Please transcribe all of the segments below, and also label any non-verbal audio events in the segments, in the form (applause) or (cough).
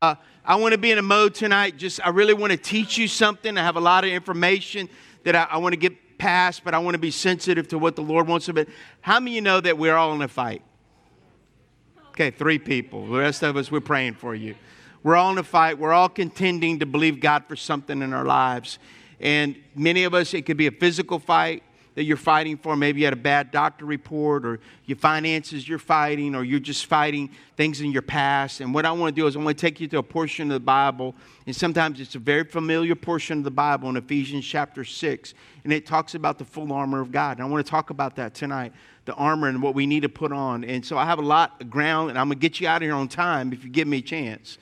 Uh, I want to be in a mode tonight. Just, I really want to teach you something. I have a lot of information that I, I want to get past, but I want to be sensitive to what the Lord wants to be. How many of you know that we're all in a fight? Okay, three people. The rest of us, we're praying for you. We're all in a fight. We're all contending to believe God for something in our lives. And many of us, it could be a physical fight, that you're fighting for. Maybe you had a bad doctor report, or your finances you're fighting, or you're just fighting things in your past. And what I want to do is I want to take you to a portion of the Bible, and sometimes it's a very familiar portion of the Bible in Ephesians chapter 6, and it talks about the full armor of God. And I want to talk about that tonight the armor and what we need to put on. And so I have a lot of ground, and I'm going to get you out of here on time if you give me a chance.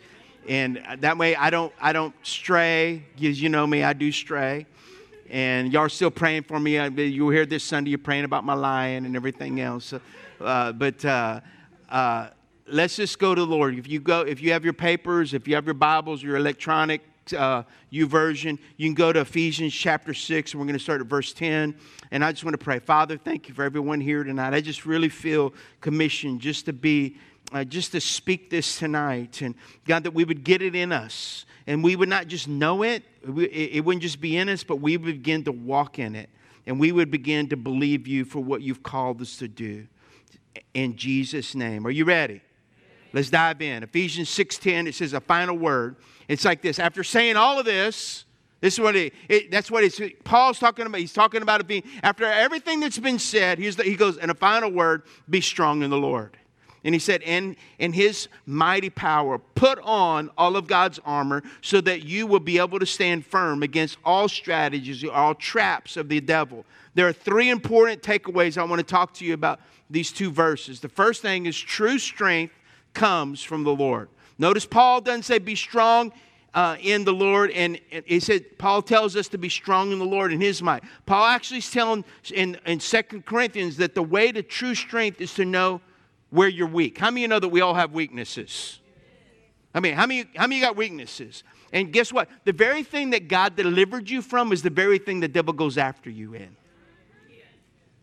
And uh, that way I don't, I don't stray, because you know me, I do stray and y'all are still praying for me. You were here this Sunday, you're praying about my lion and everything else. Uh, but uh, uh, let's just go to the Lord. If you go, if you have your papers, if you have your Bibles, your electronic uh, YouVersion, you can go to Ephesians chapter six, and we're going to start at verse ten. And I just want to pray, Father, thank you for everyone here tonight. I just really feel commissioned just to be. Uh, just to speak this tonight, and God, that we would get it in us, and we would not just know it, it wouldn't just be in us, but we would begin to walk in it. And we would begin to believe you for what you've called us to do. In Jesus' name. Are you ready? Let's dive in. Ephesians 6:10, it says a final word. It's like this. After saying all of this, this is what it, it that's what it's Paul's talking about. He's talking about it being after everything that's been said, he's the, he goes, and a final word, be strong in the Lord. And he said, in, in his mighty power, put on all of God's armor so that you will be able to stand firm against all strategies, all traps of the devil. There are three important takeaways I want to talk to you about these two verses. The first thing is true strength comes from the Lord. Notice Paul doesn't say be strong uh, in the Lord, and he said Paul tells us to be strong in the Lord in His might. Paul actually is telling in in Second Corinthians that the way to true strength is to know where you're weak. How many you know that we all have weaknesses? I mean, how many, how many got weaknesses? And guess what? The very thing that God delivered you from is the very thing the devil goes after you in.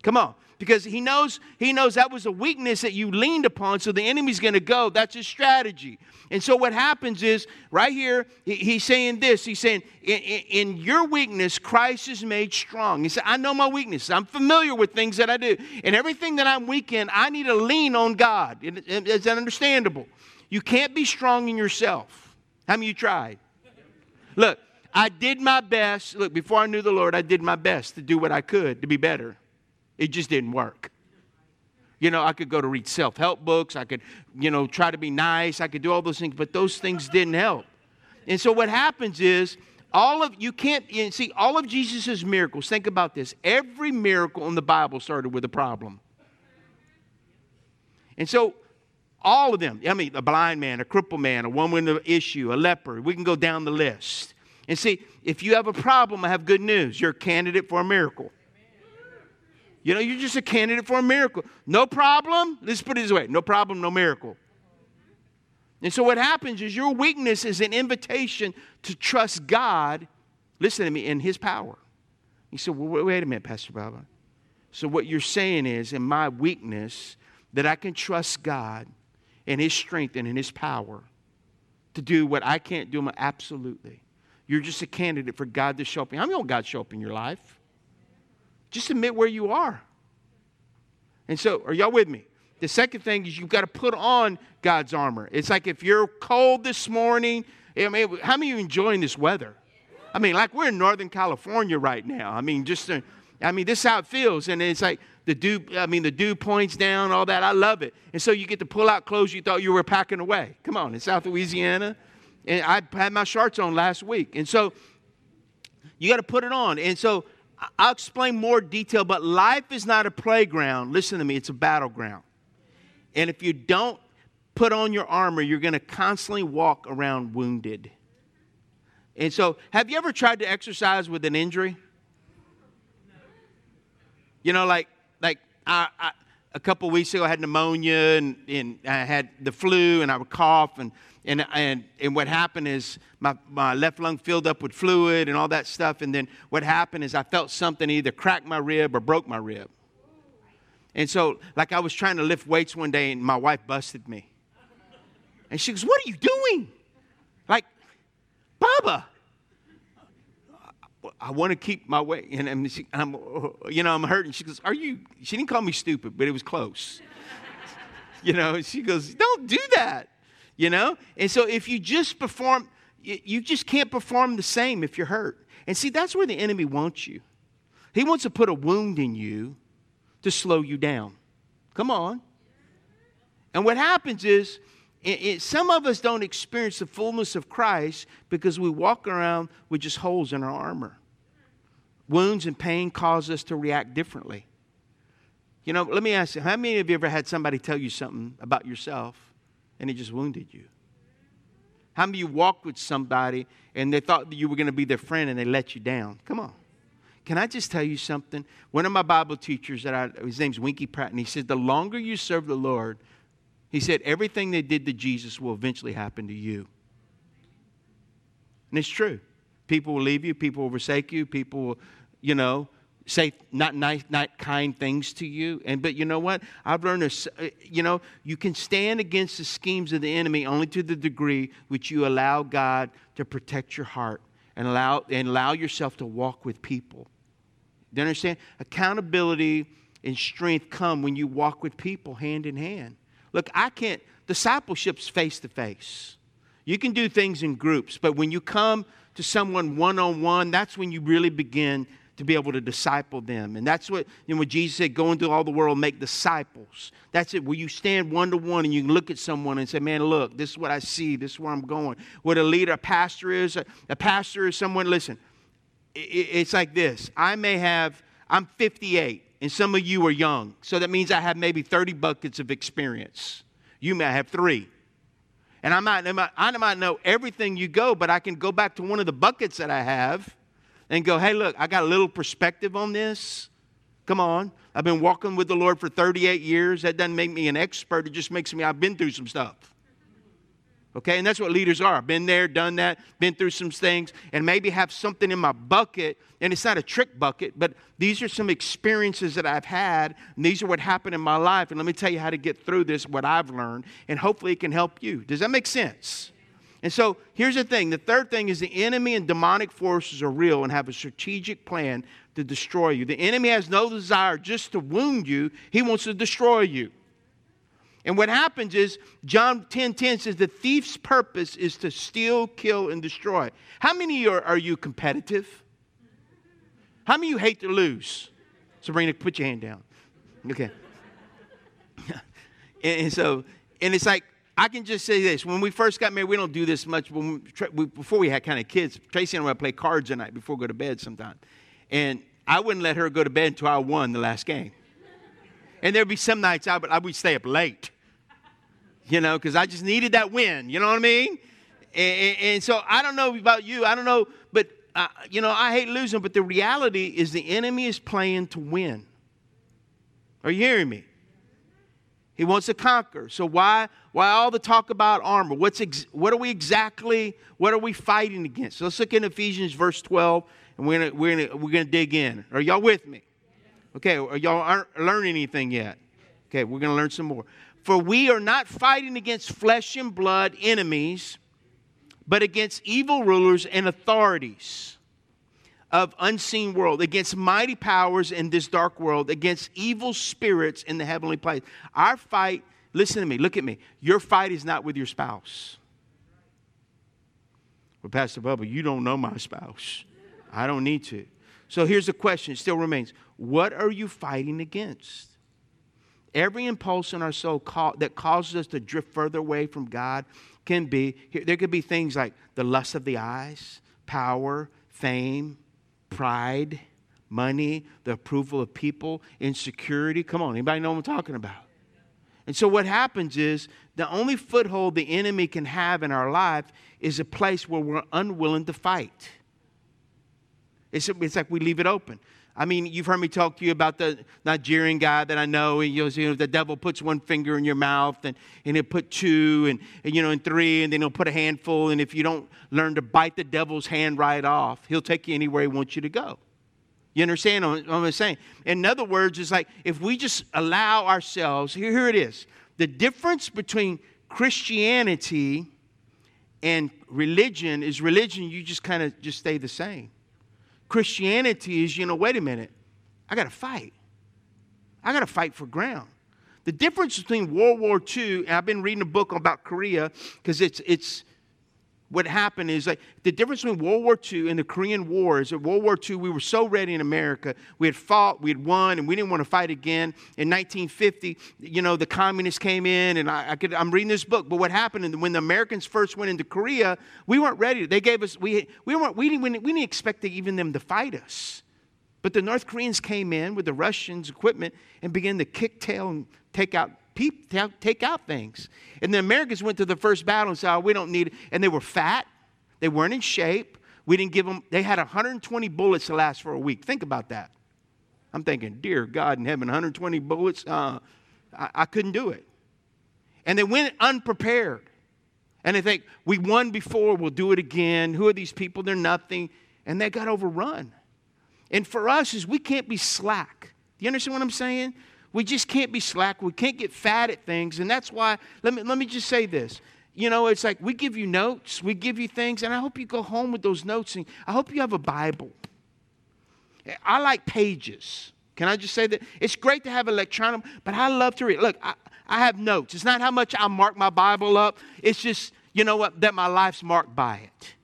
Come on because he knows he knows that was a weakness that you leaned upon so the enemy's going to go. That's his strategy. And so what happens is right here he, he's saying this. He's saying in, in, in, your weakness christ is made strong. He said i know my weaknesses i'm familiar with things that i do. And everything that i'm weak in i need to lean on god. It, it, it's understandable? You can't be strong in yourself. How many you tried? Look i did my best. Look before i knew the lord i did my best to do what i could to be better it just didn't work. You know, I could go to read self help books. I could, you know, try to be nice. I could do all those things, but those things didn't help. And so what happens is, all of you can't see all of Jesus' miracles. Think about this. Every miracle in the Bible started with a problem. And so all of them, I mean, a blind man, a crippled man, a woman with an issue, a leper, we can go down the list. And see, if you have a problem, I have good news. You're a candidate for a miracle. You know, you're just a candidate for a miracle. No problem. Let's put it this way no problem, no miracle. And so what happens is your weakness is an invitation to trust God, listen to me, in His power. He said, well, wait a minute, Pastor Bubba. So what you're saying is, in my weakness, that I can trust God in His strength and in His power to do what I can't do. Absolutely. You're just a candidate for God to show up. How many want God show up in your life? Just admit where you are. And so, are y'all with me? The second thing is you've got to put on God's armor. It's like if you're cold this morning, I mean, how many of you enjoying this weather? I mean, like we're in Northern California right now. I mean, just, uh, I mean, this is how it feels. And it's like the dew, I mean, the dew points down, all that. I love it. And so you get to pull out clothes you thought you were packing away. Come on, in South Louisiana. And I had my shorts on last week. And so you got to put it on. And so I'll explain more detail, but life is not a playground. Listen to me, it's a battleground. And if you don't put on your armor, you're going to constantly walk around wounded. And so, have you ever tried to exercise with an injury? You know, like, like I, I, a couple weeks ago, I had pneumonia and, and I had the flu and I would cough and and, and, and what happened is my, my left lung filled up with fluid and all that stuff. And then what happened is I felt something either crack my rib or broke my rib. And so, like, I was trying to lift weights one day and my wife busted me. And she goes, What are you doing? Like, Bubba, I want to keep my weight. And I'm, I'm, you know, I'm hurting. She goes, Are you? She didn't call me stupid, but it was close. (laughs) you know, she goes, Don't do that. You know? And so if you just perform, you just can't perform the same if you're hurt. And see, that's where the enemy wants you. He wants to put a wound in you to slow you down. Come on. And what happens is, it, it, some of us don't experience the fullness of Christ because we walk around with just holes in our armor. Wounds and pain cause us to react differently. You know, let me ask you how many of you ever had somebody tell you something about yourself and it just wounded you? How many you walked with somebody and they thought that you were going to be their friend and they let you down? Come on. Can I just tell you something? One of my Bible teachers, that I, his name's Winky Pratt, and he said, The longer you serve the Lord, he said, everything they did to Jesus will eventually happen to you. And it's true. People will leave you, people will forsake you, people will, you know, say not nice, not kind things to you. And but you know what? I've learned, a, uh, you know, you can stand against the schemes of the enemy only to the degree which you allow God to protect your heart and allow and allow yourself to walk with people. Do you understand? Accountability and strength come when you walk with people hand in hand. Look, I can't. Discipleship's face to face. You can do things in groups, but when you come to someone one on one, that's when you really begin to be able to disciple them. And that's what, you know, when Jesus said, go into all the world, make disciples. That's it, where you stand one to one and you can look at someone and say, man, look, this is what I see, this is where I'm going. What a leader, a pastor is, a, a pastor is someone, listen, it, it's like this. I may have, I'm 58, and some of you are young. So that means I have maybe 30 buckets of experience. You may have three. And I might, I might know everything you go, but I can go back to one of the buckets that I have and go, hey, look, I got a little perspective on this. Come on. I've been walking with the Lord for 38 years. That doesn't make me an expert. It just makes me, I've been through some stuff. Okay, and that's what leaders are. Been there, done that, been through some things, and maybe have something in my bucket. And it's not a trick bucket, but these are some experiences that I've had, and these are what happened in my life. And let me tell you how to get through this, what I've learned, and hopefully it can help you. Does that make sense? And so here's the thing the third thing is the enemy and demonic forces are real and have a strategic plan to destroy you. The enemy has no desire just to wound you, he wants to destroy you. And what happens is, John 10 10 says, the thief's purpose is to steal, kill, and destroy. How many are, are you competitive? How many you hate to lose? Sabrina, put your hand down. Okay. (laughs) and, and so, and it's like, I can just say this. When we first got married, we don't do this much. When we, before we had kind of kids, Tracy and I would play cards at night before we go to bed sometimes. And I wouldn't let her go to bed until I won the last game. And there'd be some nights I would, I would stay up late, you know, because I just needed that win. You know what I mean? And, and, so I don't know about you. I don't know, but, uh, you know, I hate losing, but the reality is the enemy is playing to win. Are you hearing me? He wants to conquer. So why, why all the talk about armor? What's ex- what are we exactly, what are we fighting against? So let's look in Ephesians verse 12, and we're gonna, we're gonna, we're gonna dig in. Are y'all with me? Okay, are y'all aren't learning anything yet? Okay, we're gonna learn some more. For we are not fighting against flesh and blood enemies, but against evil rulers and authorities of unseen world, against mighty powers in this dark world, against evil spirits in the heavenly place. Our fight, listen to me, look at me. Your fight is not with your spouse. Well, Pastor Bubba, you don't know my spouse. I don't need to. So here's the question, it still remains. What are you fighting against? Every impulse in our soul that causes us to drift further away from God can be, there could be things like the lust of the eyes, power, fame, pride, money, the approval of people, insecurity. Come on, anybody know what I'm talking about? And so what happens is the only foothold the enemy can have in our life is a place where we're unwilling to fight. It's, it's like we leave it open. I mean, you've heard me talk to you about the Nigerian guy that I know. And, you know, the devil puts one finger in your mouth, and, and he'll put two, and, and, you know, and three, and then he'll put a handful. And if you don't learn to bite the devil's hand right off, he'll take you anywhere he wants you to go. You understand what I'm saying? In other words, it's like if we just allow ourselves, here, here it is. The difference between Christianity And religion is religion, you just kind of just stay the same. Christianity is, you know, wait a minute, I got to fight. I got to fight for ground. The difference between World War II, and I've been reading a book about Korea because it's, it's, what happened is like the difference between World War II and the Korean War is that World War II, we were so ready in America. We had fought, we had won, and we didn't want to fight again. In 1950, you know, the communists came in, and I, I could, I'm reading this book. But what happened when the Americans first went into Korea, we weren't ready. They gave us, we, we, weren't, we, didn't, we didn't expect even them to fight us. But the North Koreans came in with the Russians' equipment and began to kick tail and take out people, take out things. And the Americans went to the first battle and said, oh, we don't need it. And they were fat. They weren't in shape. We didn't give them, they had 120 bullets to last for a week. Think about that. I'm thinking, dear God in heaven, 120 bullets? Uh, I, I couldn't do it. And they went unprepared. And they think, we won before, we'll do it again. Who are these people? They're nothing. And they got overrun. And for us is we can't be slack. Do you understand what I'm saying? We just can't be slack. We can't get fat at things. And that's why, let me, let me just say this. You know, it's like we give you notes, we give you things, and I hope you go home with those notes. And I hope you have a Bible. I like pages. Can I just say that? It's great to have electronic, but I love to read. Look, I, I have notes. It's not how much I mark my Bible up, it's just, you know what, that my life's marked by it.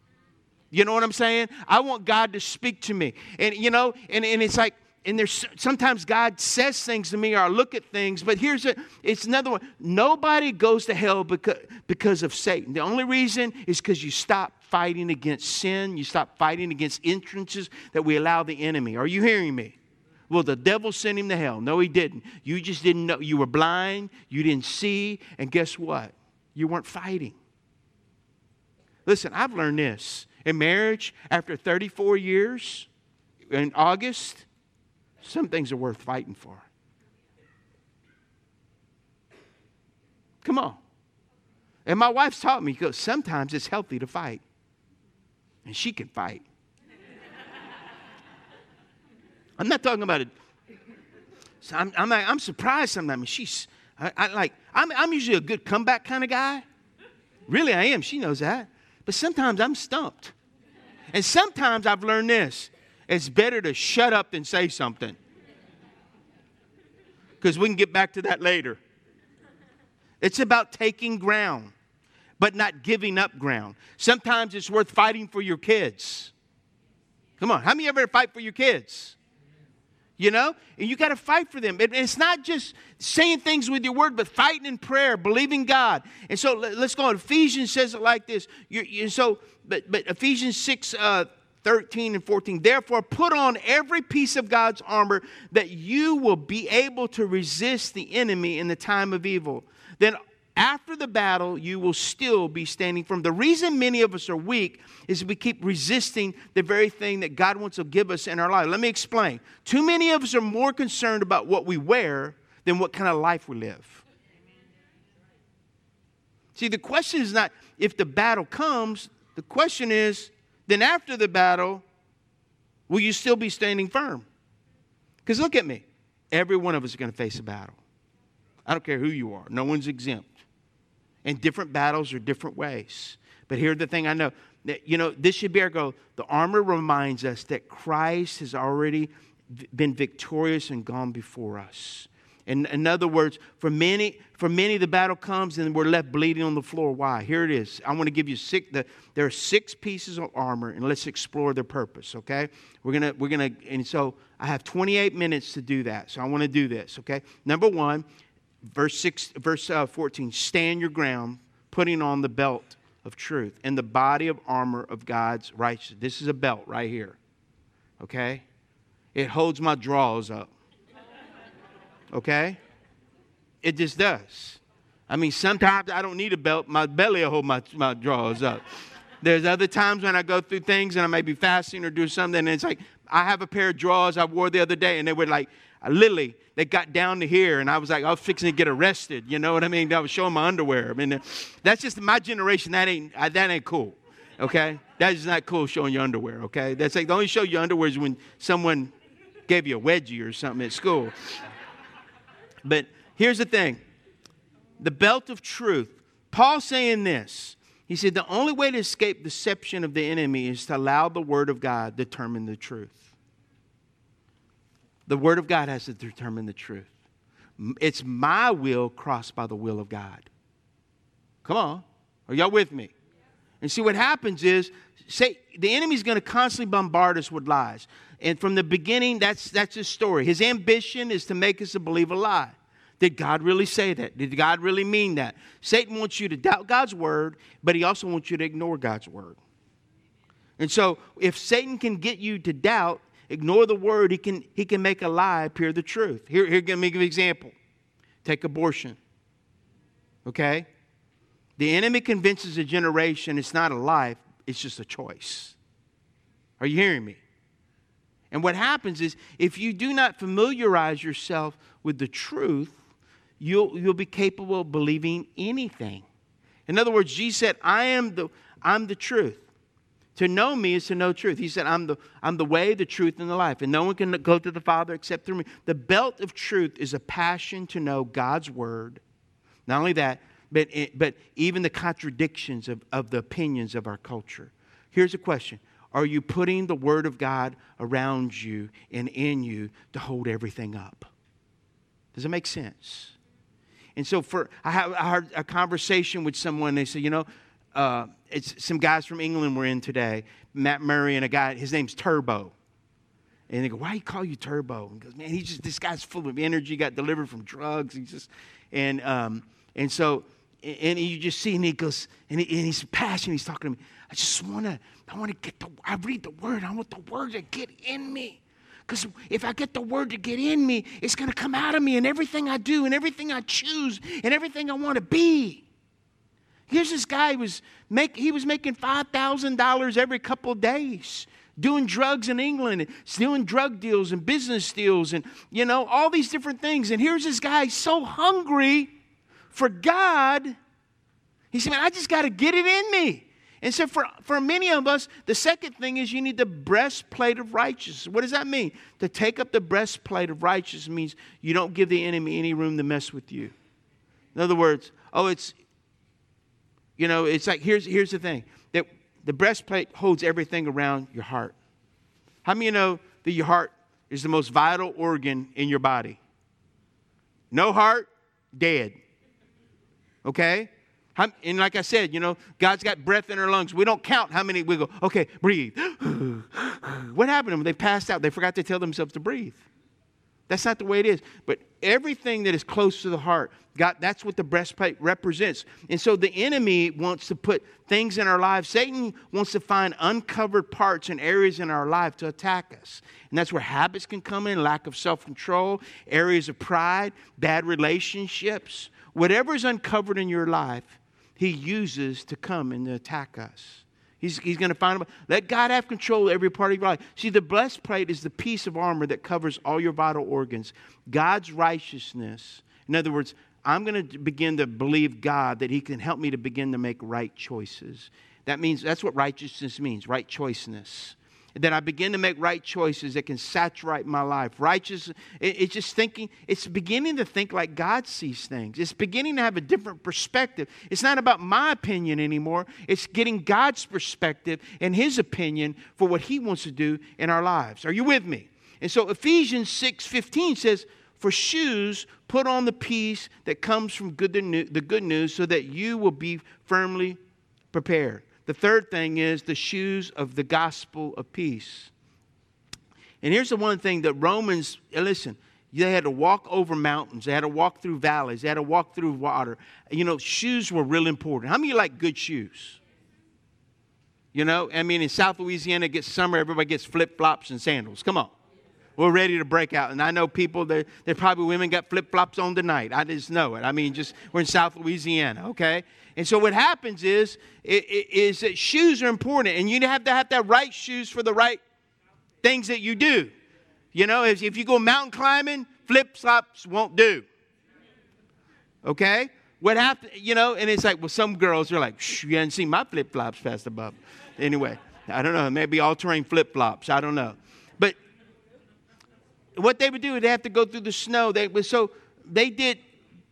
You know what I'm saying? I want God to speak to me. And, you know, and, and it's like, and there's sometimes God says things to me or I look at things, but here's a, it's another one. Nobody goes to hell because, because of Satan. The only reason is because you stop fighting against sin, you stop fighting against entrances that we allow the enemy. Are you hearing me? Well, the devil sent him to hell. No, he didn't. You just didn't know. You were blind, you didn't see, and guess what? You weren't fighting. Listen, I've learned this. In marriage, after 34 years, in August, some things are worth fighting for. Come on. And my wife's taught me because sometimes it's healthy to fight. And she can fight. I'm not talking about it. So I'm, I'm, I'm surprised sometimes. She's, I, I like, I'm, I'm usually a good comeback kind of guy. Really, I am. She knows that. But sometimes I'm stumped. And sometimes I've learned this it's better to shut up than say something. Because we can get back to that later. It's about taking ground, but not giving up ground. Sometimes it's worth fighting for your kids. Come on, how many of you ever fight for your kids? You know, and you got to fight for them. it's not just saying things with your word, but fighting in prayer, believing God. And so let's go on. Ephesians says it like this. You, you, so, but but Ephesians six uh, 13 and 14. Therefore, put on every piece of God's armor that you will be able to resist the enemy in the time of evil. Then, after the battle, you will still be standing firm. The reason many of us are weak is we keep resisting the very thing that God wants to give us in our life. Let me explain. Too many of us are more concerned about what we wear than what kind of life we live. See, the question is not if the battle comes, the question is, then after the battle, will you still be standing firm? Because look at me. Every one of us is going to face a battle. I don't care who you are, no one's exempt. And different battles are different ways. But here's the thing I know you know, this should be our goal. The armor reminds us that Christ has already been victorious and gone before us. In, in other words, for many, for many, the battle comes and we're left bleeding on the floor. Why? Here it is. I want to give you six. The, there are six pieces of armor, and let's explore their purpose. Okay? We're gonna, we're gonna, and so I have 28 minutes to do that. So I want to do this. Okay? Number one, verse six, verse uh, 14. Stand your ground, putting on the belt of truth and the body of armor of God's righteousness. This is a belt right here. Okay? It holds my drawers up okay? It just does. I mean, sometimes I don't need a belt. My belly will hold my, my drawers up. There's other times when I go through things and I may be fasting or do something, and it's like, I have a pair of drawers I wore the other day, and they were like, literally, they got down to here, and I was like, I was fixing to get arrested. You know what I mean? I was showing my underwear. I mean, that's just my generation. That ain't, that ain't cool, okay? That is not cool showing your underwear, okay? That's like the only show your underwear is when someone gave you a wedgie or something at school. But here's the thing the belt of truth. Paul saying this. He said, The only way to escape deception of the enemy is to allow the Word of God determine the truth. The Word of God has to determine the truth. It's my will crossed by the will of God. Come on. Are y'all with me? And see what happens is, say, the enemy's going to constantly bombard us with lies. And from the beginning, that's, that's his story. His ambition is to make us believe a lie. Did God really say that? Did God really mean that? Satan wants you to doubt God's word, but he also wants you to ignore God's word. And so, if Satan can get you to doubt, ignore the word, he can, he can make a lie appear the truth. Here, here, let me an example. Take abortion. Okay? The enemy convinces a generation it's not a life, it's just a choice. Are you hearing me? And what happens is, if you do not familiarize yourself with the truth, you'll, you'll be capable of believing anything. In other words, Jesus said, I am the, I'm the truth. To know me is to know truth. He said, I'm the, I'm the way, the truth, and the life. And no one can go to the Father except through me. The belt of truth is a passion to know God's word. Not only that, but, but even the contradictions of, of the opinions of our culture. Here's a question Are you putting the word of God around you and in you to hold everything up? Does it make sense? And so for I, have, I had a conversation with someone. They said, you know, uh, it's some guys from England were in today. Matt Murray and a guy. His name's Turbo. And they go, why do you call you Turbo? And goes, man, he's just this guy's full of energy. Got delivered from drugs. He's just, and um, and so, and you just see, and he goes, and, he, and he's passionate. He's talking to me. I just want to, I want to get the, I read the word. I want the word to get in me. Because if I get the word to get in me, it's going to come out of me in everything I do and everything I choose and everything I want to be. Here's this guy who was make, he was making $5,000 every couple of days doing drugs in England, doing drug deals and business deals and, you know, all these different things. And here's this guy so hungry for God. He said, man, I just got to get it in me. And so, for, for many of us, the second thing is you need the breastplate of righteousness. What does that mean? To take up the breastplate of righteousness means you don't give the enemy any room to mess with you. In other words, oh, it's, you know, it's like here's, here's the thing that the breastplate holds everything around your heart. How many of you know that your heart is the most vital organ in your body? No heart, dead. Okay? and like I said, you know, God's got breath in our lungs. We don't count how many we go, okay, breathe. (gasps) what happened to them? They passed out. They forgot to tell themselves to breathe. That's not the way it is. But everything that is close to the heart, God, that's what the breastplate represents. And so the enemy wants to put things in our lives. Satan wants to find uncovered parts and areas in our life to attack us. And that's where habits can come in, lack of self control, areas of pride, bad relationships. Whatever is uncovered in your life, he uses to come and attack us. He's, he's going to find them. Let God have control of every part of your life. See, the breastplate is the piece of armor that covers all your vital organs. God's righteousness. In other words, I'm going to begin to believe God that He can help me to begin to make right choices. That means that's what righteousness means, right choiceness that I begin to make right choices that can saturate my life. Righteous, it's just thinking, it's beginning to think like God sees things. It's beginning to have a different perspective. It's not about my opinion anymore, it's getting God's perspective and His opinion for what He wants to do in our lives. Are you with me? And so Ephesians 6 15 says, for shoes, put on the peace that comes from good, the good news so that you will be firmly prepared. The third thing is the shoes of the gospel of peace. And here's the one thing that Romans, eh, listen, they had to walk over mountains, they had to walk through valleys, they had to walk through water. You know, shoes were real important. How many like good shoes? You know, I mean, in South Louisiana, it gets summer, everybody gets flip flops and sandals. Come on. We're ready to break out. And I know people, there probably women got flip flops on tonight. I just know it. I mean, just we're in South Louisiana, okay? And so what happens is, is that shoes are important, and you have to have that right shoes for the right things that you do. You know, if, if you go mountain climbing, flip flops won't do. Okay? What happened, you know, and it's like, well, some girls are like, Shh, you haven't seen my flip flops, Pastor Bob. Anyway, I don't know, maybe all terrain flip flops, I don't know. But what they would do, they have to go through the snow. They, so they did,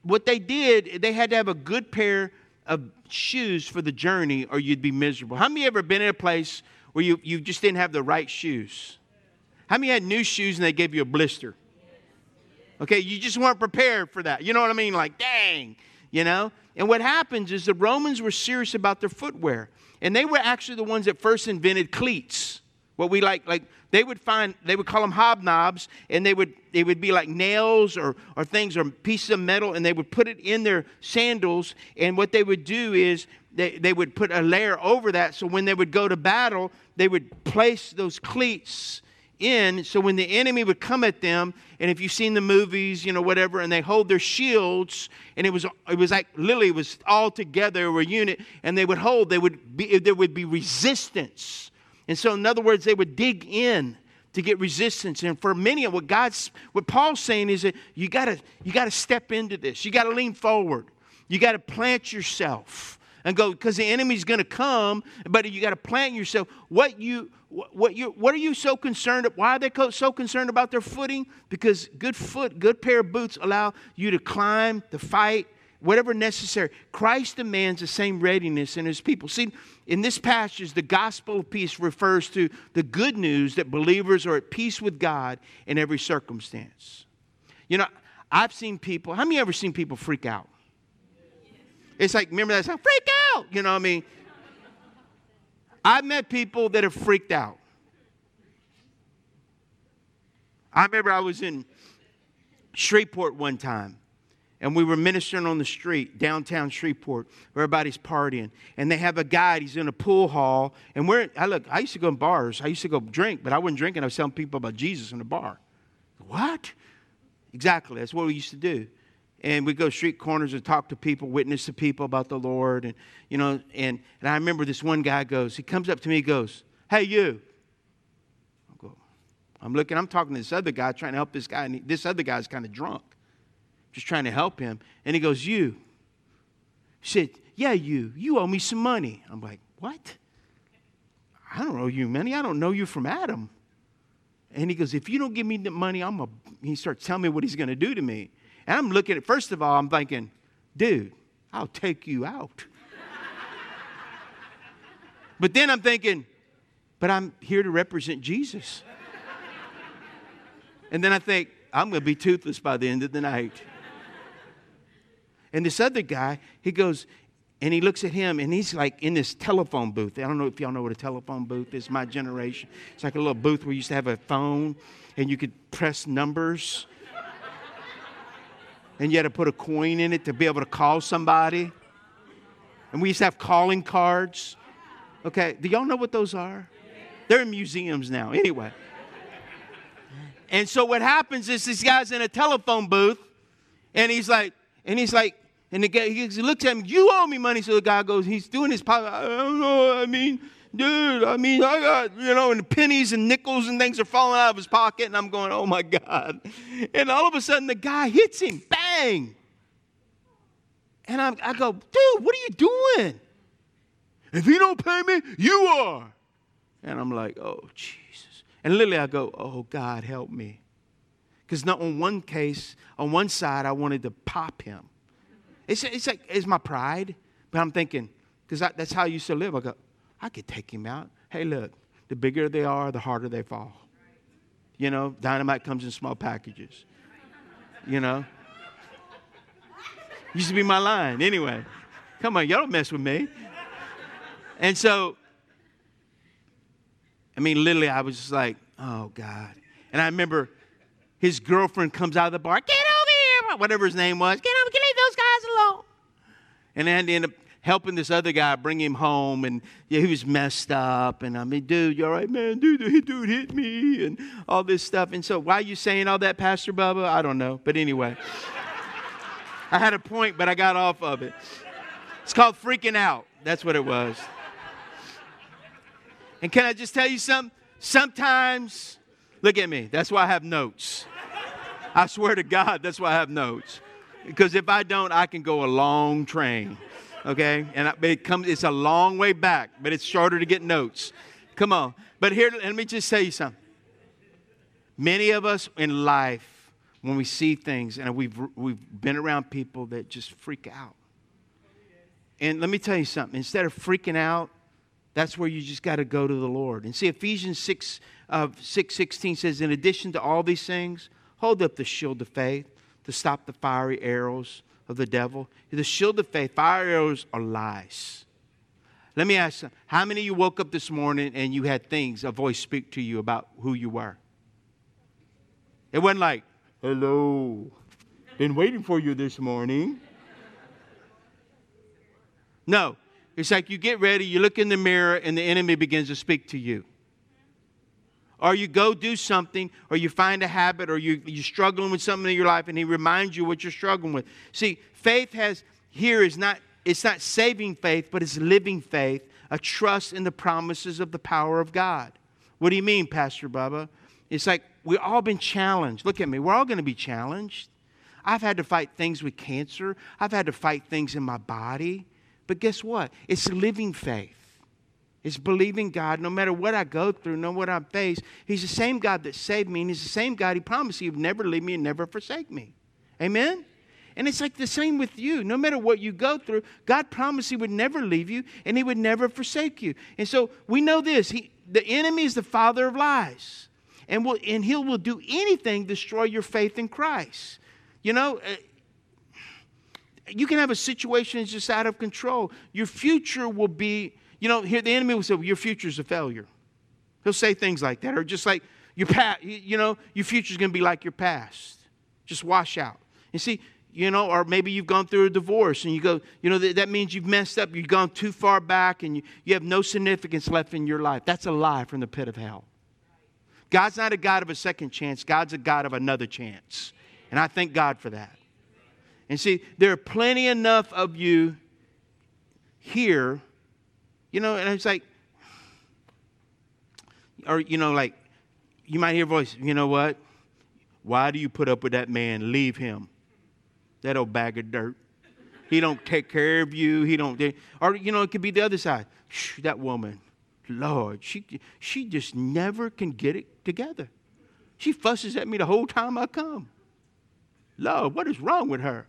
what they did, they had to have a good pair of shoes for the journey or you'd be miserable. How many ever been in a place where you, you just didn't have the right shoes? How many had new shoes and they gave you a blister? Okay, you just weren't prepared for that. You know what I mean? Like, dang, you know? And what happens is the Romans were serious about their footwear. And they were actually the ones that first invented cleats. What we like, like they would find, they would call them hobnobs, and they would, they would be like nails or, or things or pieces of metal, and they would put it in their sandals. And what they would do is they, they would put a layer over that, so when they would go to battle, they would place those cleats in so when the enemy would come at them and if you've seen the movies you know whatever and they hold their shields and it was it was like literally it was all together a unit and they would hold they would be there would be resistance and so in other words they would dig in to get resistance. And for many of what god's what paul's saying is that you gotta you gotta step into this. You gotta lean forward. You gotta plant yourself and go because the enemy's to come but you got to plant yourself. What you what you what are you so concerned why are they so concerned about their footing? Because good foot good pair of boots allow you to climb to fight whatever necessary christ demands the same readiness in his people see in this passage the gospel of peace refers to the good news that believers are at peace with god in every circumstance you know i've seen people how many ever seen people freak out it's like, remember that song, freak out, you know what I mean? I've met people that have freaked out. I remember I was in Shreveport one time, and we were ministering on the street, downtown Shreveport. Everybody's partying, and they have a guide. He's in a pool hall, and we're. I look. I used to go in bars. I used to go drink, but I wasn't drinking. I was telling people about Jesus in the bar. What? Exactly. That's what we used to do and we go street corners and talk to people, witness to people about the Lord, and you know, and, and I remember this one guy goes, he comes up to me, he goes, Hey you. I go, I'm looking, I'm talking to this other guy, trying to help this guy, and this other guy's kind of drunk. Just trying to help him. And he goes, You. He said, Yeah, you. You owe me some money. I'm like, What? I don't owe you money. I don't know you from Adam. And he goes, If you don't give me the money, I'm a he starts telling me what he's gonna do to me. And I'm looking at, first of all, I'm thinking, dude, I'll take you out. (laughs) but then I'm thinking, but I'm here to represent Jesus. and then I think, I'm going to be toothless by the end of the night. And this other guy, he goes, and he looks at him and he's like in this telephone booth. I don't know if y'all know what a telephone booth is, my generation. It's like a little booth where you used to have a phone and you could press numbers and you had to put a coin in it to be able to call somebody. And we used to have calling cards. Okay, do y'all know what those are? They're in museums now, anyway. And so what happens is this guy's in a telephone booth, and he's like, and he's like, and the guy he looks at him, you owe me money. So the guy goes, he's doing his pocket. I don't know. I mean, dude, I mean, I got, you know, and the pennies and nickels and things are falling out of his pocket. And I'm going, oh my God. And all of a sudden the guy hits him, bang. And I'm, I go, dude, what are you doing? If you don't pay me, you are. And I'm like, oh, Jesus. And literally I go, oh, God, help me. Because not on one case, on one side, I wanted to pop him. It's, it's like, it's my pride. But I'm thinking, because that's how I used to live. I go, I could take him out. Hey, look, the bigger they are, the harder they fall. You know, dynamite comes in small packages. You know? Used to be my line. Anyway, come on, y'all don't mess with me. And so, I mean, literally, I was just like, oh, God. And I remember his girlfriend comes out of the bar, get over here, whatever his name was, get over, leave those guys alone. And then end up helping this other guy bring him home, and yeah, he was messed up. And I mean, dude, you're right, man? Dude, dude hit me, and all this stuff. And so, why are you saying all that, Pastor Bubba? I don't know, but anyway, (laughs) I had a point, but I got off of it. It's called freaking out. That's what it was. And can I just tell you something? Sometimes, look at me. That's why I have notes. I swear to God, that's why I have notes. Because if I don't, I can go a long train okay? And it comes, it's a long way back, but it's shorter to get notes. Come on. But here, let me just tell you something. Many of us in life, when we see things, and we've, we've been around people that just freak out. And let me tell you something instead of freaking out, that's where you just got to go to the Lord. And see, Ephesians 6, uh, 6 16 says, In addition to all these things, hold up the shield of faith to stop the fiery arrows of the devil. The shield of faith, fire arrows are lies. Let me ask you, how many of you woke up this morning and you had things, a voice speak to you about who you were? It wasn't like, hello, been waiting for you this morning. No, it's like you get ready, you look in the mirror, and the enemy begins to speak to you. Or you go do something, or you find a habit, or you, you're struggling with something in your life, and he reminds you what you're struggling with. See, faith has here is not it's not saving faith, but it's living faith, a trust in the promises of the power of God. What do you mean, Pastor Bubba? It's like we've all been challenged. Look at me, we're all going to be challenged. I've had to fight things with cancer, I've had to fight things in my body. But guess what? It's living faith. It's believing God no matter what I go through, no matter what I face. He's the same God that saved me, and He's the same God He promised He would never leave me and never forsake me. Amen? And it's like the same with you. No matter what you go through, God promised He would never leave you and He would never forsake you. And so we know this he, the enemy is the father of lies. And, will, and he will do anything to destroy your faith in Christ. You know, uh, you can have a situation that's just out of control. Your future will be, you know, here the enemy will say, well, your future is a failure. He'll say things like that, or just like your past, you know, your future is going to be like your past. Just wash out. And see, you know, or maybe you've gone through a divorce and you go, you know, that, that means you've messed up, you've gone too far back and you, you have no significance left in your life. That's a lie from the pit of hell. God's not a God of a second chance, God's a God of another chance. And I thank God for that. And see, there are plenty enough of you here, you know, and it's like, or, you know, like, you might hear a voice, you know what? Why do you put up with that man? Leave him that old bag of dirt. He don't take care of you. He don't. Or you know, it could be the other side. Shh, that woman, Lord, she she just never can get it together. She fusses at me the whole time I come. Lord, what is wrong with her?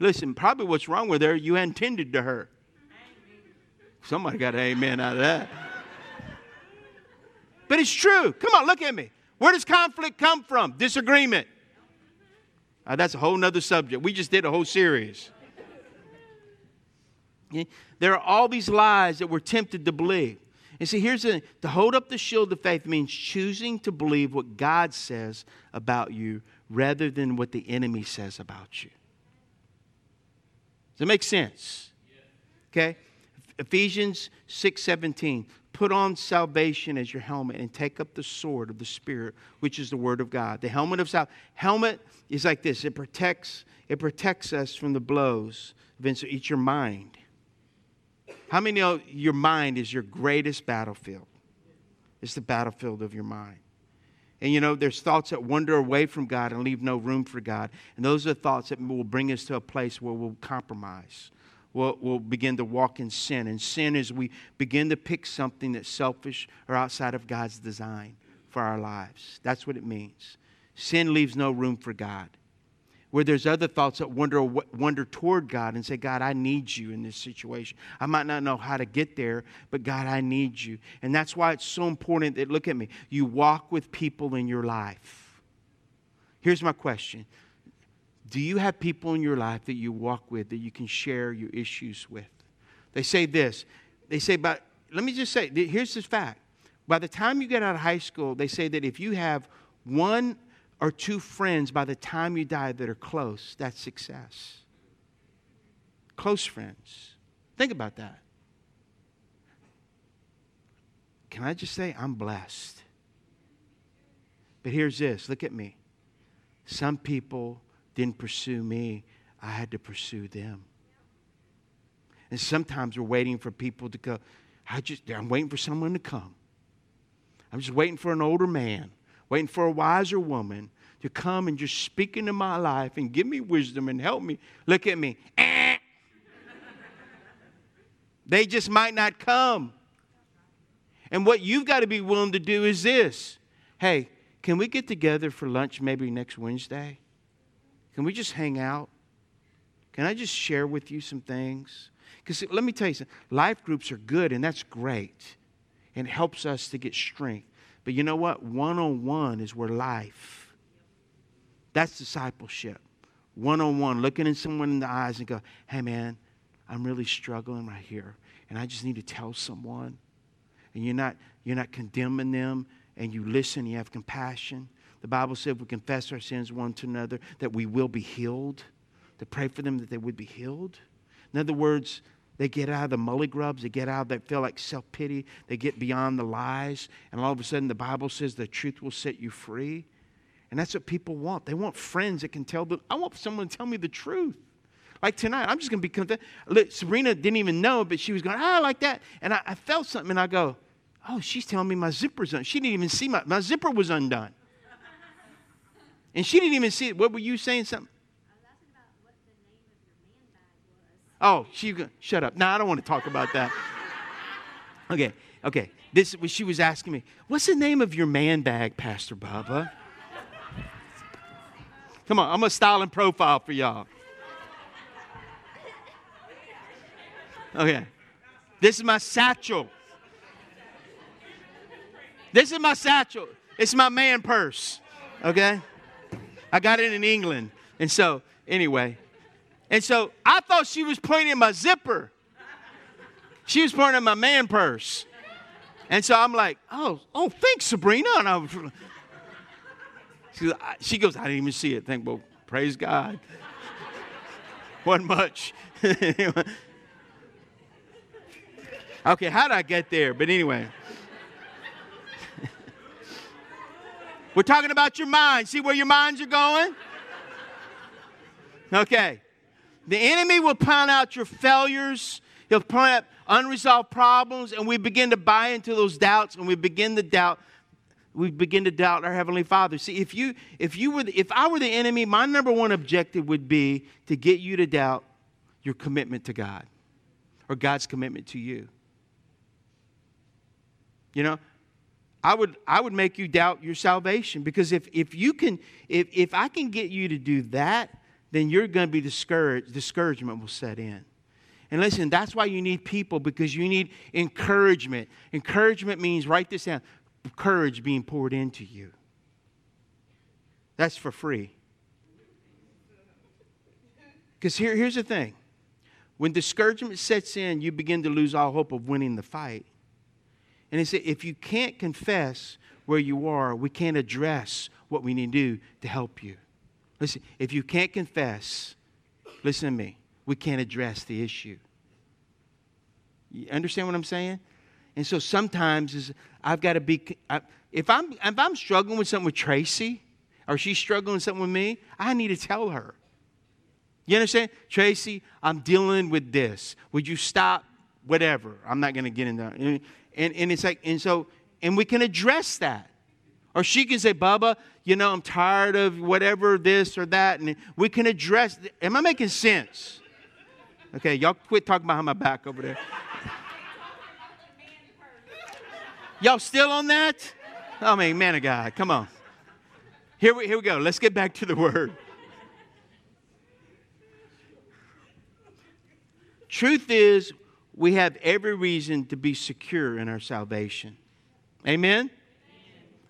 Listen, probably what's wrong with her, you hadn't tended to her. Somebody got an amen out of that. But it's true. Come on, look at me. Where does conflict come from? Disagreement. Uh, that's a whole nother subject. We just did a whole series. There are all these lies that we're tempted to believe. And see, here's the to hold up the shield of faith means choosing to believe what God says about you rather than what the enemy says about you. Does it make sense? Okay? Ephesians 6 17. Put on salvation as your helmet and take up the sword of the Spirit, which is the Word of God. The helmet of salvation. Helmet is like this. It protects, it protects us from the blows. It's your mind. How many know your mind is your greatest battlefield? It's the battlefield of your mind. And you know, there's thoughts that wander away from God and leave no room for God. And those are thoughts that will bring us to a place where we'll compromise we'll, we'll begin to walk in sin. And sin is we begin to pick something that's selfish or outside of God's design for our lives. That's what it means. Sin leaves no room for God. Where there's other thoughts that wonder, wander toward God and say, God, I need you in this situation. I might not know how to get there, but God, I need you. And that's why it's so important that, look at me, you walk with people in your life. Here's my question do you have people in your life that you walk with that you can share your issues with? They say this. They say, but let me just say, here's this fact. By the time you get out of high school, they say that if you have one or two friends by the time you die that are close, that's success. Close friends. Think about that. Can I just say, I'm blessed? But here's this look at me. Some people didn't pursue me, I had to pursue them. And sometimes we're waiting for people to go. I just, I'm waiting for someone to come. I'm just waiting for an older man, waiting for a wiser woman to come and just speak into my life and give me wisdom and help me. Look at me. (laughs) they just might not come. And what you've got to be willing to do is this hey, can we get together for lunch maybe next Wednesday? Can we just hang out? Can I just share with you some things? Because let me tell you something life groups are good, and that's great. And it helps us to get strength. But you know what? One on one is where life. That's discipleship. One on one, looking in someone in the eyes and go, hey man, I'm really struggling right here. And I just need to tell someone. And you're not, you're not condemning them, and you listen, you have compassion. The Bible said we confess our sins one to another, that we will be healed. To pray for them that they would be healed. In other words, they get out of the mully grubs. They get out of that feel like self pity. They get beyond the lies. And all of a sudden, the Bible says the truth will set you free. And that's what people want. They want friends that can tell them. I want someone to tell me the truth. Like tonight, I'm just going to be content. Look, Sabrina didn't even know, but she was going, ah, like that. And I, I, felt something, and I go, oh, she's telling me my zipper's undone. She didn't even see my, my zipper was undone. And she didn't even see it. What were you saying? Something? Oh, she shut up. No, I don't want to talk about that. Okay, okay. This she was asking me, "What's the name of your man bag, Pastor Bubba?" Come on, I'm a styling profile for y'all. Okay, this is my satchel. This is my satchel. It's my man purse. Okay, I got it in England, and so anyway. And so I thought she was pointing my zipper. She was pointing my man purse. And so I'm like, oh, oh, thanks, Sabrina. And I was, like, she goes, I didn't even see it. Think, well, praise God. (laughs) Wasn't much. (laughs) okay, how did I get there? But anyway. (laughs) We're talking about your mind. See where your minds are going? Okay. The enemy will point out your failures. He'll point out unresolved problems, and we begin to buy into those doubts, and we begin to doubt. We begin to doubt our heavenly Father. See, if you, if you were, the, if I were the enemy, my number one objective would be to get you to doubt your commitment to God, or God's commitment to you. You know, I would, I would make you doubt your salvation because if, if you can, if, if I can get you to do that, then you're going to be discouraged. Discouragement will set in. And listen, that's why you need people because you need encouragement. Encouragement means, write this down, courage being poured into you. That's for free. Because here, here's the thing when discouragement sets in, you begin to lose all hope of winning the fight. And said, if you can't confess where you are, we can't address what we need to do to help you. Listen, if you can't confess, listen to me, we can't address the issue. You understand what I'm saying? And so sometimes is I've got to be if I'm if I'm struggling with something with Tracy or she's struggling with something with me, I need to tell her. You understand? Tracy, I'm dealing with this. Would you stop whatever? I'm not going to get into and and it's like and so and we can address that. Or she can say, Bubba, you know, I'm tired of whatever this or that. And we can address, am I making sense? Okay, y'all quit talking behind my back over there. y'all still on that? I mean, man of God, come on. Here we, here we go. Let's get back to the word. Truth is, we have every reason to be secure in our salvation. Amen?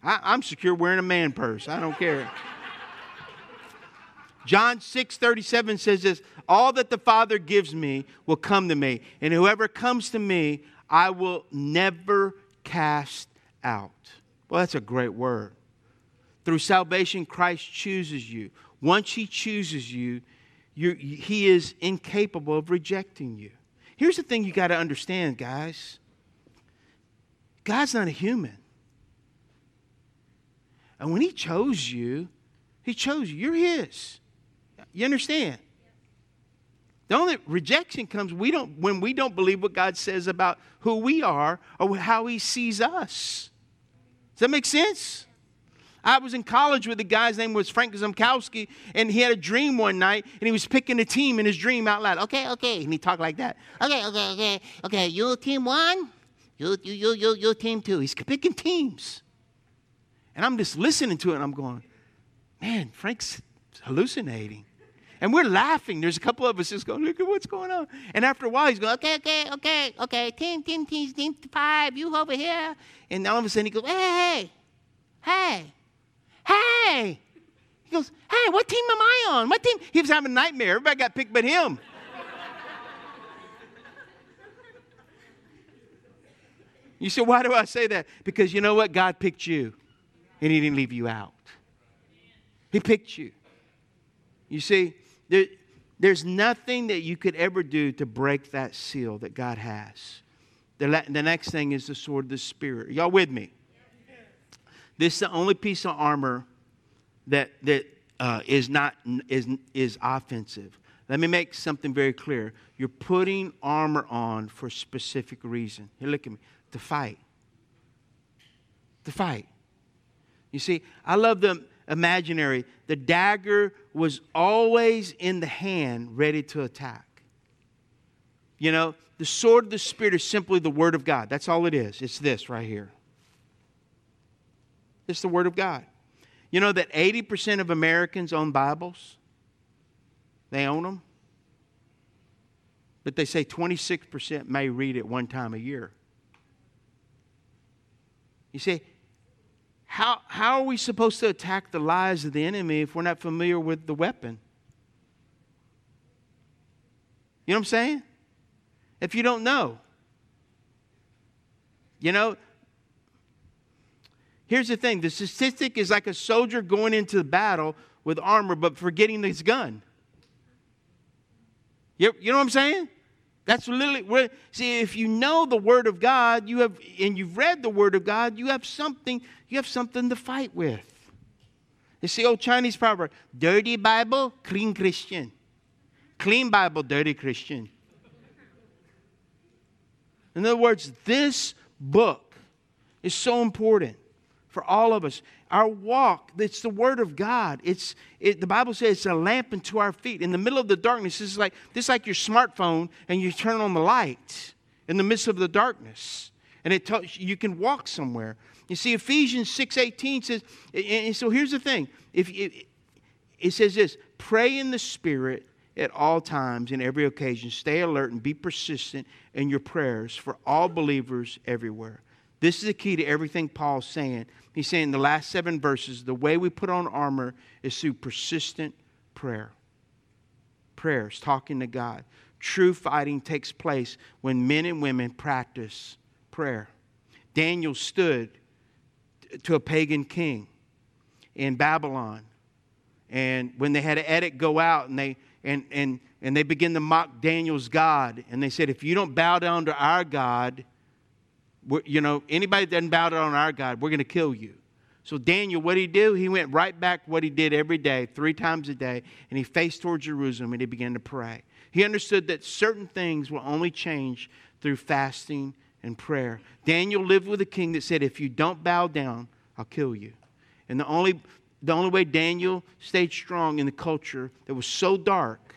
I, am secure wearing a man purse. I don't care. John 6 37 says this All that the Father gives me will come to me, and whoever comes to me, I will never cast out. Well, that's a great word. Through salvation, Christ chooses you. Once He chooses you, He is incapable of rejecting you. Here's the thing you got to understand, guys God's not a human. And when He chose you, He chose you. You're His. You understand? The only rejection comes we don't, when we don't believe what God says about who we are or how He sees us. Does that make sense? I was in college with a guy's name was Frank Zumkowski, and he had a dream one night, and he was picking a team in his dream out loud. Okay, okay, and he talked like that. Okay, okay, okay, okay. You team one, you you you you you team two. He's picking teams. And I'm just listening to it and I'm going, man, Frank's hallucinating. And we're laughing. There's a couple of us just going, look at what's going on. And after a while, he's going, okay, okay, okay, okay, team, team, team, team five, you over here. And all of a sudden he goes, hey, hey, hey. He goes, hey, what team am I on? What team? He was having a nightmare. Everybody got picked but him. you say, why do I say that? Because you know what? God picked you, and He didn't leave you out. He picked you. You see, there, there's nothing that you could ever do to break that seal that God has. The, the next thing is the sword of the Spirit. Y'all with me? This is the only piece of armor that, that uh, is not is, is offensive. Let me make something very clear. You're putting armor on for a specific reason. Here, look at me. To fight. To fight. You see, I love the imaginary. The dagger was always in the hand, ready to attack. You know, the sword of the Spirit is simply the Word of God. That's all it is. It's this right here. It's the Word of God. You know that 80% of Americans own Bibles? They own them. But they say 26% may read it one time a year. You see, how, how are we supposed to attack the lies of the enemy if we're not familiar with the weapon? You know what I'm saying? If you don't know. You know, here's the thing the statistic is like a soldier going into the battle with armor but forgetting his gun. You, you know what I'm saying? That's literally where, see if you know the word of God, you have and you've read the word of God, you have something you have something to fight with. It's the old Chinese proverb, dirty Bible, clean Christian. Clean Bible, dirty Christian. In other words, this book is so important for all of us. Our walk, it's the Word of God. It's, it, the Bible says it's a lamp unto our feet. In the middle of the darkness, this is like, this is like your smartphone and you turn on the light in the midst of the darkness. And it tells you can walk somewhere. You see, Ephesians 6.18 says, and so here's the thing. If it, it says this, pray in the Spirit at all times, in every occasion. Stay alert and be persistent in your prayers for all believers everywhere. This is the key to everything Paul's saying. He's saying in the last seven verses the way we put on armor is through persistent prayer. Prayers, talking to God. True fighting takes place when men and women practice prayer. Daniel stood to a pagan king in Babylon. And when they had an edict go out and they and and and they began to mock Daniel's God, and they said, if you don't bow down to our God, you know, anybody that doesn't bow down on our God, we're going to kill you. So Daniel, what did he do? He went right back what he did every day, three times a day, and he faced towards Jerusalem and he began to pray. He understood that certain things will only change through fasting and prayer. Daniel lived with a king that said, if you don't bow down, I'll kill you. And the only, the only way Daniel stayed strong in the culture that was so dark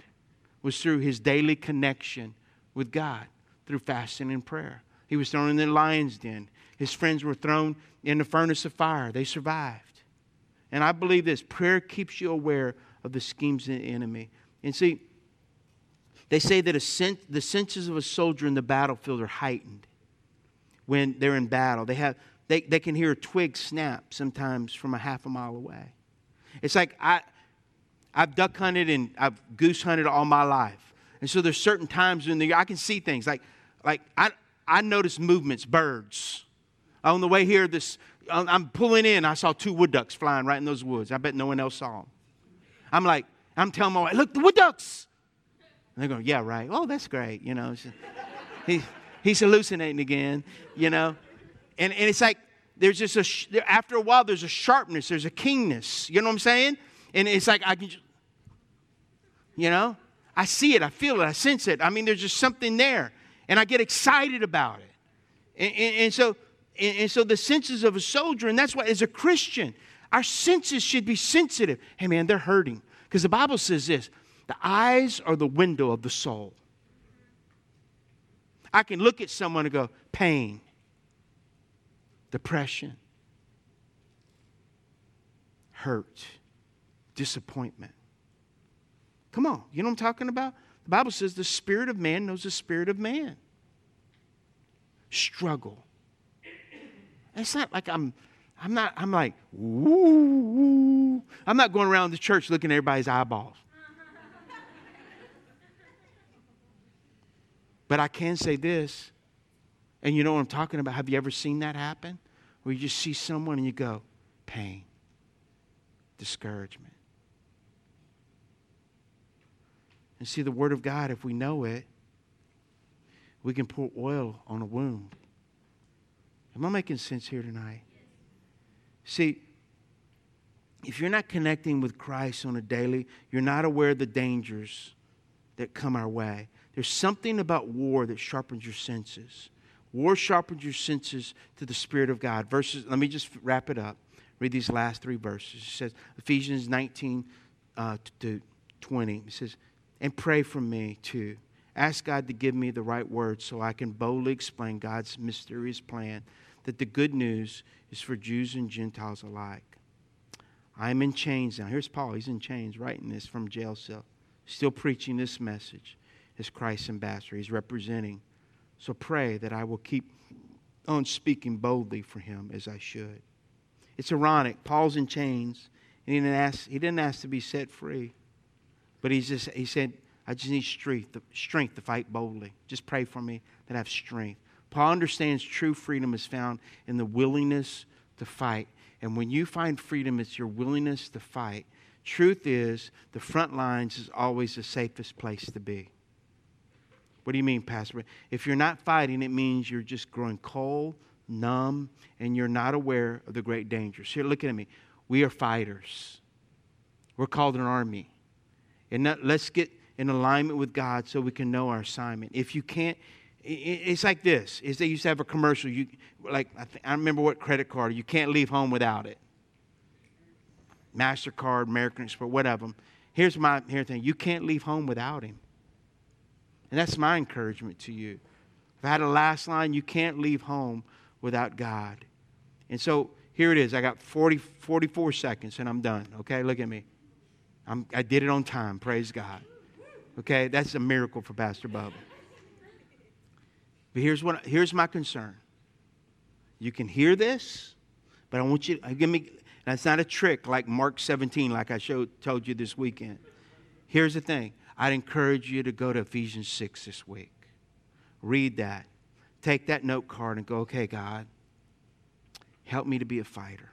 was through his daily connection with God, through fasting and prayer. He was thrown in the lion's den. His friends were thrown in the furnace of fire. They survived. And I believe this prayer keeps you aware of the schemes of the enemy. And see, they say that sen- the senses of a soldier in the battlefield are heightened when they're in battle. They, have, they, they can hear a twig snap sometimes from a half a mile away. It's like I, I've duck hunted and I've goose hunted all my life. And so there's certain times in the year I can see things like, like I, I noticed movements, birds. On the way here, this I'm pulling in. I saw two wood ducks flying right in those woods. I bet no one else saw them. I'm like, I'm telling my wife, look, the wood ducks. And they're going, yeah, right. Oh, that's great. You know, he, he's hallucinating again, you know. And, and it's like, there's just a, after a while, there's a sharpness, there's a keenness. You know what I'm saying? And it's like, I can just, you know, I see it, I feel it, I sense it. I mean, there's just something there and I get excited about it. And, and, and so, and, and, so the senses of a soldier, and that's why as a Christian, our senses should be sensitive. Hey man, they're hurting. Because the Bible says this the eyes are the window of the soul. I can look at someone and go, pain, depression, hurt, disappointment. Come on, you know what I'm talking about? The Bible says the spirit of man knows the spirit of man. Struggle. It's not like I'm I'm not I'm like woo. I'm not going around the church looking at everybody's eyeballs. But I can say this, and you know what I'm talking about. Have you ever seen that happen? Where you just see someone and you go, pain, discouragement. And see, the Word of God, if we know it, we can pour oil on a wound. Am I making sense here tonight? See, if you're not connecting with Christ on a daily, you're not aware of the dangers that come our way. There's something about war that sharpens your senses. War sharpens your senses to the Spirit of God. Verses, let me just wrap it up. Read these last three verses. It says, Ephesians 19 uh, to 20. It says, and pray for me too. Ask God to give me the right words so I can boldly explain God's mysterious plan that the good news is for Jews and Gentiles alike. I'm in chains now. Here's Paul. He's in chains writing this from jail cell, still preaching this message as Christ's ambassador. He's representing. So pray that I will keep on speaking boldly for him as I should. It's ironic. Paul's in chains, and he didn't ask, he didn't ask to be set free. But he's just, he said, I just need strength, strength to fight boldly. Just pray for me that I have strength. Paul understands true freedom is found in the willingness to fight. And when you find freedom, it's your willingness to fight. Truth is, the front lines is always the safest place to be. What do you mean, Pastor? If you're not fighting, it means you're just growing cold, numb, and you're not aware of the great dangers. Here, look at me. We are fighters. We're called an army. And let's get in alignment with God so we can know our assignment. If you can't, it's like this. Is they used to have a commercial. You like I, th- I remember what credit card. You can't leave home without it. Mastercard, American Express, whatever. Here's my here thing. You can't leave home without him. And that's my encouragement to you. If I had a last line, you can't leave home without God. And so here it is. I got 40, 44 seconds and I'm done. Okay, look at me. I'm, I did it on time. Praise God. Okay, that's a miracle for Pastor Bubba. But here's, what, here's my concern. You can hear this, but I want you to give me, that's not a trick like Mark 17, like I showed, told you this weekend. Here's the thing I'd encourage you to go to Ephesians 6 this week. Read that. Take that note card and go, okay, God, help me to be a fighter.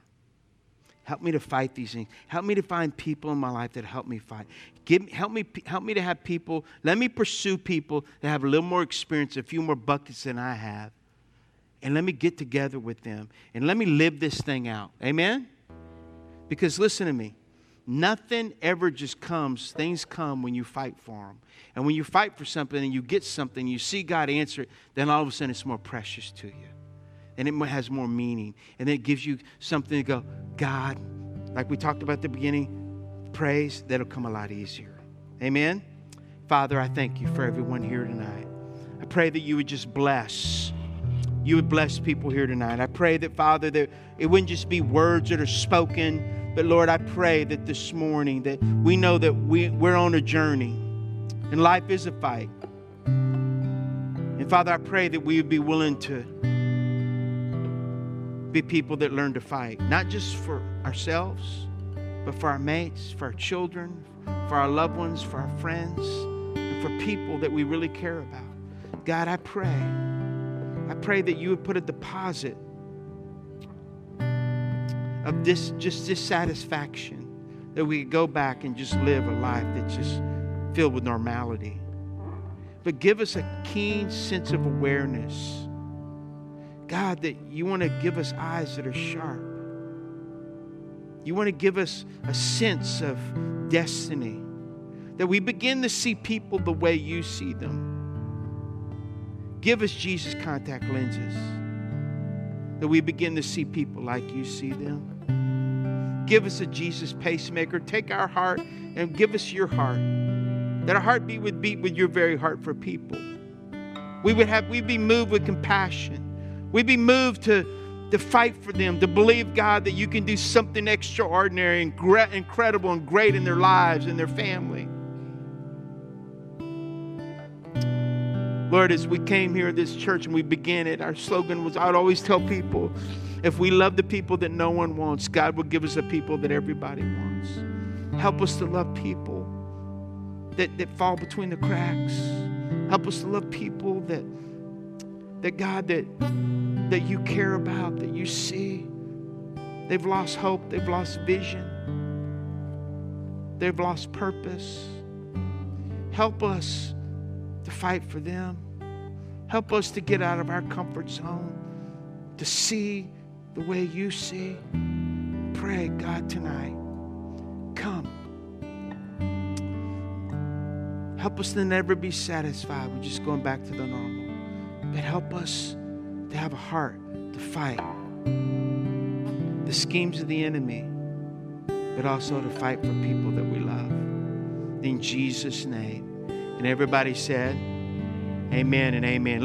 Help me to fight these things. Help me to find people in my life that help me fight. Give, help, me, help me to have people, let me pursue people that have a little more experience, a few more buckets than I have. And let me get together with them and let me live this thing out. Amen? Because listen to me. Nothing ever just comes. Things come when you fight for them. And when you fight for something and you get something, you see God answer it, then all of a sudden it's more precious to you. And it has more meaning. And then it gives you something to go, God, like we talked about at the beginning, praise, that'll come a lot easier. Amen? Father, I thank you for everyone here tonight. I pray that you would just bless. You would bless people here tonight. I pray that, Father, that it wouldn't just be words that are spoken but Lord, I pray that this morning that we know that we, we're on a journey and life is a fight. And Father, I pray that we would be willing to be people that learn to fight, not just for ourselves, but for our mates, for our children, for our loved ones, for our friends, and for people that we really care about. God, I pray. I pray that you would put a deposit of this just dissatisfaction that we could go back and just live a life that's just filled with normality. But give us a keen sense of awareness. God, that you want to give us eyes that are sharp. You want to give us a sense of destiny. That we begin to see people the way you see them. Give us Jesus contact lenses. That we begin to see people like you see them. Give us a Jesus pacemaker. Take our heart and give us your heart. That our heartbeat would beat with your very heart for people. We would have we'd be moved with compassion. We'd be moved to, to fight for them, to believe, God, that you can do something extraordinary and gre- incredible and great in their lives and their family. Lord, as we came here at this church and we began it, our slogan was I'd always tell people if we love the people that no one wants, God will give us the people that everybody wants. Help us to love people that, that fall between the cracks. Help us to love people that that God, that, that you care about, that you see. They've lost hope, they've lost vision, they've lost purpose. Help us to fight for them. Help us to get out of our comfort zone, to see the way you see. Pray, God, tonight. Come. Help us to never be satisfied with just going back to the normal. But help us to have a heart to fight the schemes of the enemy, but also to fight for people that we love. In Jesus' name. And everybody said, Amen and amen.